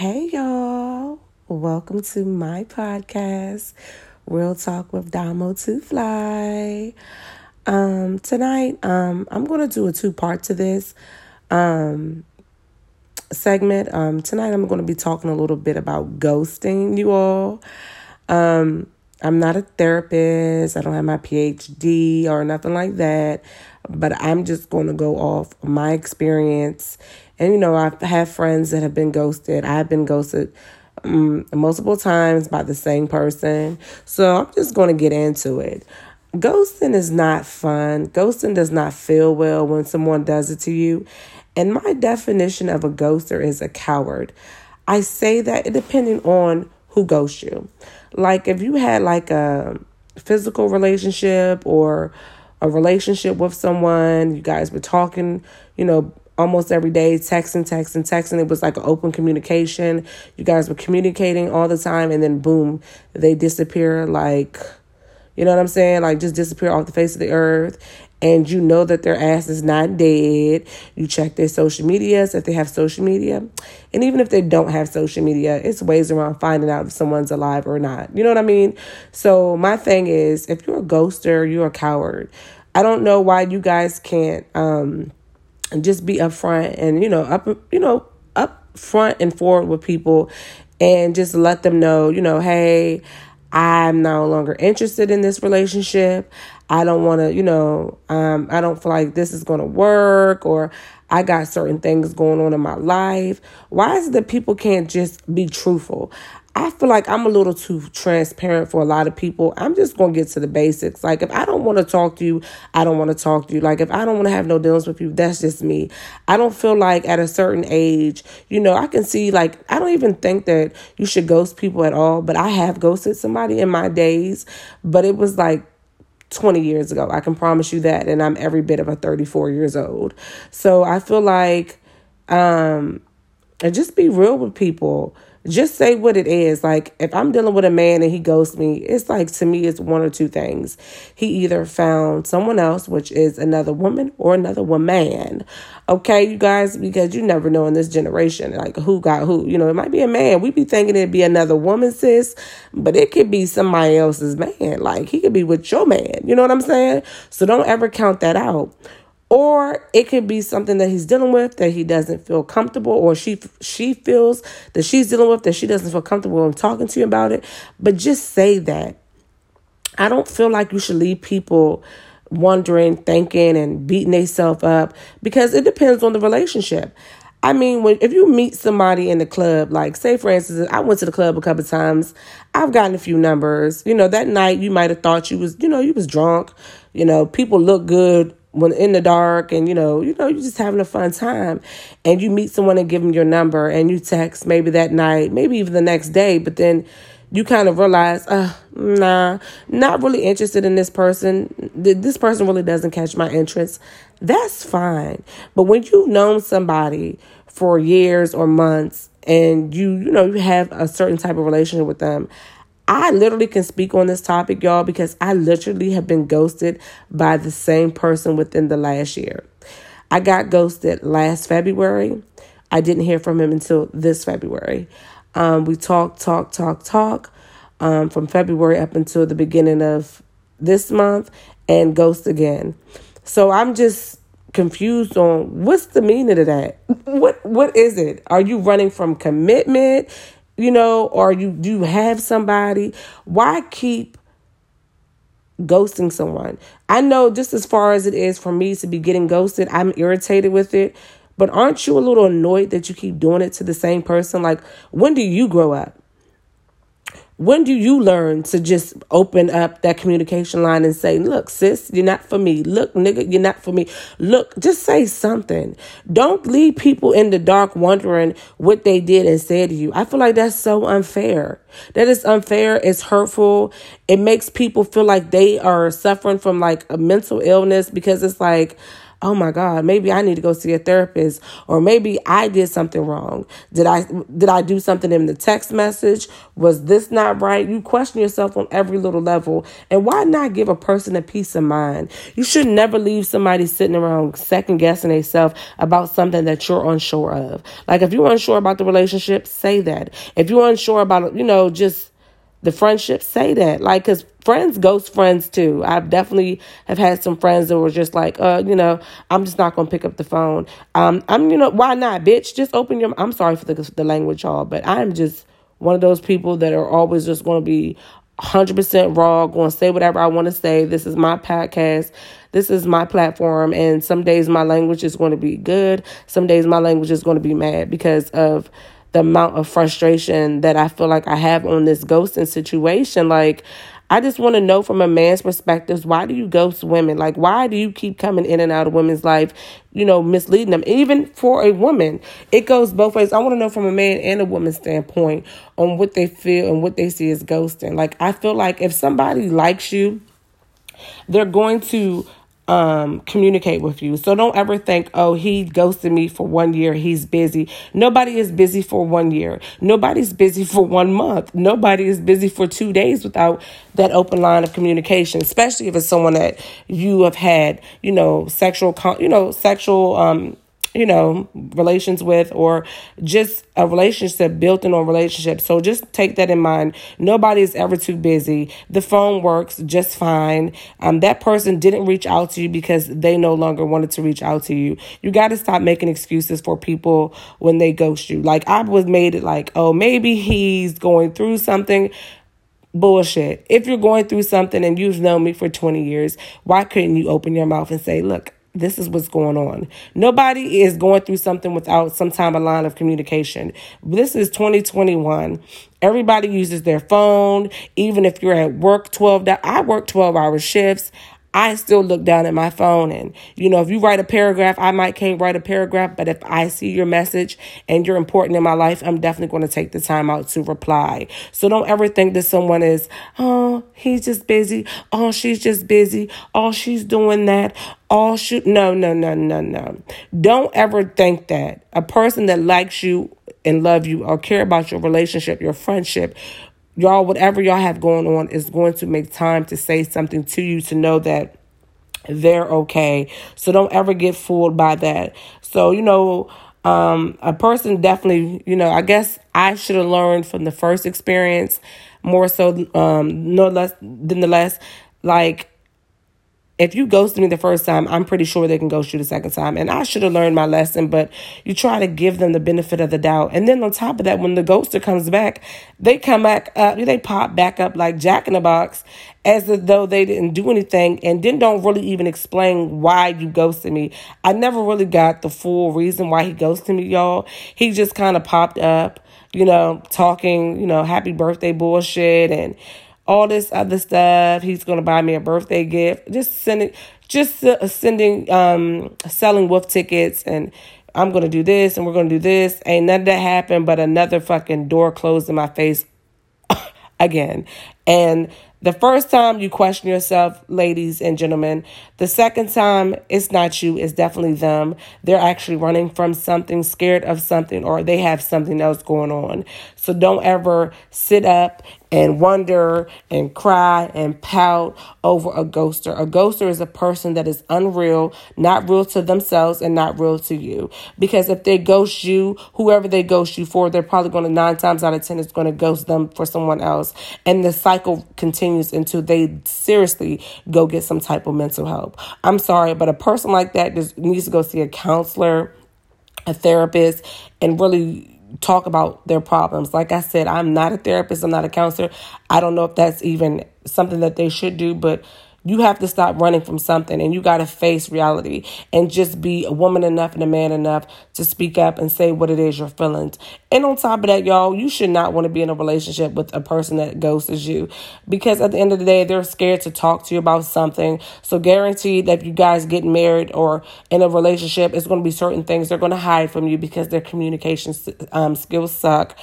Hey, y'all. Welcome to my podcast, Real Talk with Damo to Fly. Um, tonight, um, I'm going to do a two part to this um, segment. Um, tonight, I'm going to be talking a little bit about ghosting, you all. Um, I'm not a therapist, I don't have my PhD or nothing like that, but I'm just going to go off my experience and, you know, I have friends that have been ghosted. I've been ghosted um, multiple times by the same person. So I'm just going to get into it. Ghosting is not fun. Ghosting does not feel well when someone does it to you. And my definition of a ghoster is a coward. I say that depending on who ghosts you. Like if you had like a physical relationship or a relationship with someone, you guys were talking, you know, almost every day, texting, texting, texting. It was like an open communication. You guys were communicating all the time, and then boom, they disappear like, you know what I'm saying? Like just disappear off the face of the earth. And you know that their ass is not dead. You check their social medias if they have social media. And even if they don't have social media, it's ways around finding out if someone's alive or not. You know what I mean? So my thing is if you're a ghoster, you're a coward. I don't know why you guys can't um just be upfront and you know up you know up front and forward with people and just let them know you know hey i'm no longer interested in this relationship i don't want to you know um, i don't feel like this is going to work or i got certain things going on in my life why is it that people can't just be truthful I feel like I'm a little too transparent for a lot of people. I'm just going to get to the basics. Like, if I don't want to talk to you, I don't want to talk to you. Like, if I don't want to have no dealings with you, that's just me. I don't feel like at a certain age, you know, I can see, like, I don't even think that you should ghost people at all, but I have ghosted somebody in my days, but it was like 20 years ago. I can promise you that. And I'm every bit of a 34 years old. So I feel like, um, and just be real with people just say what it is. Like if I'm dealing with a man and he ghosts me, it's like to me it's one or two things. He either found someone else, which is another woman or another woman. Okay, you guys, because you never know in this generation, like who got who. You know, it might be a man. We be thinking it'd be another woman, sis, but it could be somebody else's man. Like he could be with your man. You know what I'm saying? So don't ever count that out or it could be something that he's dealing with that he doesn't feel comfortable or she she feels that she's dealing with that she doesn't feel comfortable in talking to you about it but just say that i don't feel like you should leave people wondering thinking and beating themselves up because it depends on the relationship I mean, when if you meet somebody in the club, like say for instance, I went to the club a couple times. I've gotten a few numbers. You know, that night you might have thought you was, you know, you was drunk. You know, people look good when in the dark and you know you know you're just having a fun time. And you meet someone and give them your number and you text maybe that night maybe even the next day but then you kind of realize uh nah not really interested in this person. This person really doesn't catch my interest. That's fine. But when you've known somebody for years or months and you you know you have a certain type of relationship with them I literally can speak on this topic, y'all, because I literally have been ghosted by the same person within the last year. I got ghosted last February. I didn't hear from him until this February. Um, we talked, talk, talk, talk um, from February up until the beginning of this month and ghost again. So I'm just confused on what's the meaning of that. What what is it? Are you running from commitment? You know, or you do have somebody, why keep ghosting someone? I know just as far as it is for me to be getting ghosted, I'm irritated with it. But aren't you a little annoyed that you keep doing it to the same person? Like, when do you grow up? When do you learn to just open up that communication line and say, look, sis, you're not for me. Look, nigga, you're not for me. Look, just say something. Don't leave people in the dark wondering what they did and said to you. I feel like that's so unfair. That is unfair. It's hurtful. It makes people feel like they are suffering from like a mental illness because it's like, oh my God, maybe I need to go see a therapist, or maybe I did something wrong. Did I did I do something in the text message? Was this not right? You question yourself on every little level. And why not give a person a peace of mind? You should never leave somebody sitting around second guessing themselves about something that you're unsure of. Like if you're unsure about the relationship, say that. If you're unsure about, you know, just the friendship, say that. Like, cause friends ghost friends too. I've definitely have had some friends that were just like, uh, you know, I'm just not gonna pick up the phone. Um, I'm, you know, why not, bitch? Just open your. I'm sorry for the the language, y'all, but I'm just one of those people that are always just gonna be 100% raw, to say whatever I want to say. This is my podcast. This is my platform. And some days my language is going to be good. Some days my language is going to be mad because of the amount of frustration that I feel like I have on this ghosting situation. Like, I just want to know from a man's perspective, why do you ghost women? Like, why do you keep coming in and out of women's life, you know, misleading them? Even for a woman, it goes both ways. I want to know from a man and a woman's standpoint on what they feel and what they see as ghosting. Like, I feel like if somebody likes you, they're going to um, communicate with you. So don't ever think, oh, he ghosted me for one year. He's busy. Nobody is busy for one year. Nobody's busy for one month. Nobody is busy for two days without that open line of communication, especially if it's someone that you have had, you know, sexual, you know, sexual, um, you know, relations with or just a relationship built in a relationship. So just take that in mind. Nobody is ever too busy. The phone works just fine. Um, that person didn't reach out to you because they no longer wanted to reach out to you. You got to stop making excuses for people when they ghost you. Like I was made it like, oh, maybe he's going through something bullshit. If you're going through something and you've known me for 20 years, why couldn't you open your mouth and say, look, this is what's going on. Nobody is going through something without some time of line of communication. This is 2021. Everybody uses their phone, even if you're at work 12 I work 12 hour shifts. I still look down at my phone and you know if you write a paragraph I might can't write a paragraph but if I see your message and you're important in my life I'm definitely going to take the time out to reply. So don't ever think that someone is oh he's just busy oh she's just busy oh she's doing that oh shoot no no no no no. Don't ever think that a person that likes you and love you or care about your relationship, your friendship y'all, whatever y'all have going on is going to make time to say something to you to know that they're okay. So don't ever get fooled by that. So, you know, um, a person definitely, you know, I guess I should have learned from the first experience more so, um, no less than the less, like, if you ghosted me the first time, I'm pretty sure they can ghost you the second time. And I should have learned my lesson, but you try to give them the benefit of the doubt. And then on top of that, when the ghoster comes back, they come back up, they pop back up like Jack in the Box as though they didn't do anything and then don't really even explain why you ghosted me. I never really got the full reason why he ghosted me, y'all. He just kind of popped up, you know, talking, you know, happy birthday bullshit and all this other stuff. He's to buy me a birthday gift. Just sending, just uh, sending, um, selling wolf tickets and I'm to do this and we're to do this. Ain't none of that happened, but another fucking door closed in my face again. And the first time you question yourself, ladies and gentlemen. The second time, it's not you, it's definitely them. They're actually running from something, scared of something, or they have something else going on. So don't ever sit up and wonder and cry and pout over a ghoster. A ghoster is a person that is unreal, not real to themselves and not real to you. Because if they ghost you, whoever they ghost you for, they're probably going to nine times out of ten is going to ghost them for someone else. And the cycle continues until they seriously go get some type of mental help. I'm sorry, but a person like that just needs to go see a counselor, a therapist, and really talk about their problems. Like I said, I'm not a therapist, I'm not a counselor. I don't know if that's even something that they should do, but you have to stop running from something and you got to face reality and just be a woman enough and a man enough to speak up and say what it is you're feeling. And on top of that, y'all, you should not want to be in a relationship with a person that ghosts you because at the end of the day, they're scared to talk to you about something. So guaranteed that if you guys get married or in a relationship, it's going to be certain things they're going to hide from you because their communication um, skills suck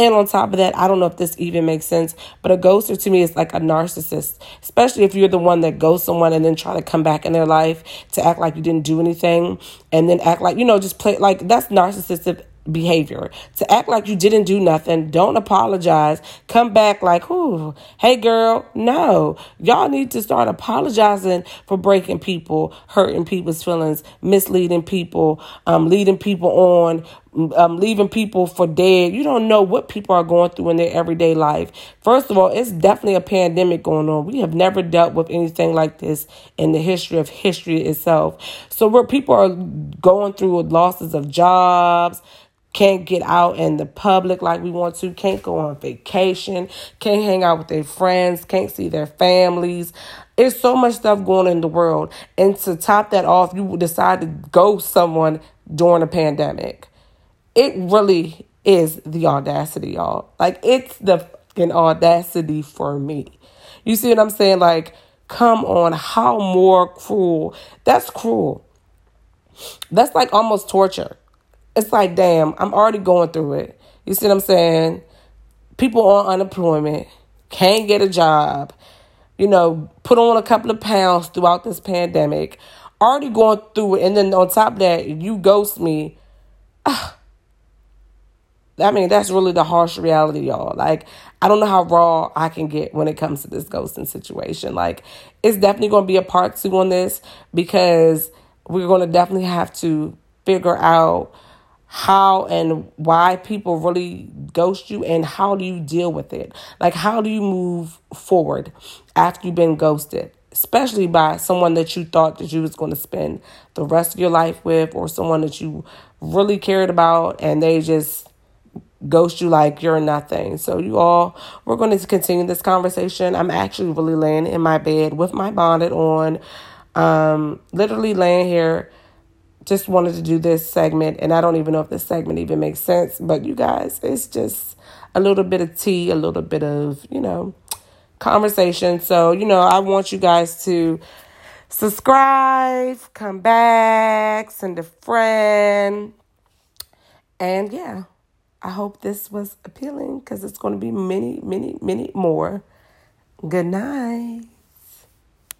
And on top of that, I don't know if this even makes sense, but a ghoster to me is like a narcissist, especially if you're the one that ghosts someone and then try to come back in their life to act like you didn't do anything and then act like, you know, just play like that's narcissistic behavior. To act like you didn't do nothing don't apologize come back like whoo hey girl no. Y'all need to start apologizing for breaking people hurting people's feelings misleading people um, leading people on um, leaving people for dead. You don't know what people are going through in their everyday life. First of all, it's definitely a pandemic going on. We have never dealt with anything like this in the history of history itself. So where people are going through with losses of jobs, can't get out in the public like we want to, can't go on vacation, can't hang out with their friends, can't see their families. There's so much stuff going on in the world. And to top that off, you decide to ghost someone during a pandemic. It really is the audacity, y'all. Like, it's the fucking audacity for me. You see what I'm saying? Like, come on, how more cruel? That's cruel. That's like almost torture it's like, damn, I'm already going through it. You see what I'm saying? People on unemployment can't get a job, you know, put on a couple of pounds throughout this pandemic, already going through it. And then on top of that, you ghost me. Ah, I mean, that's really the harsh reality, y'all. Like, I don't know how raw I can get when it comes to this ghosting situation. Like, it's definitely going to be a part two on this because we're going to definitely have to figure out how and why people really ghost you and how do you deal with it? Like, how do you move forward after you've been ghosted? Especially by someone that you thought that you was going to spend the rest of your life with, or someone that you really cared about, and they just ghost you like you're nothing. So, you all, we're going to continue this conversation. I'm actually really laying in my bed with my bonnet on, um, literally laying here just wanted to do this segment, and I don't even know if this segment even makes sense, but you guys, it's just a little bit of tea, a little bit of, you know, conversation. So, you know, I want you guys to subscribe, come back, send a friend. And yeah, I hope this was appealing because it's going to be many, many, many more. Good night.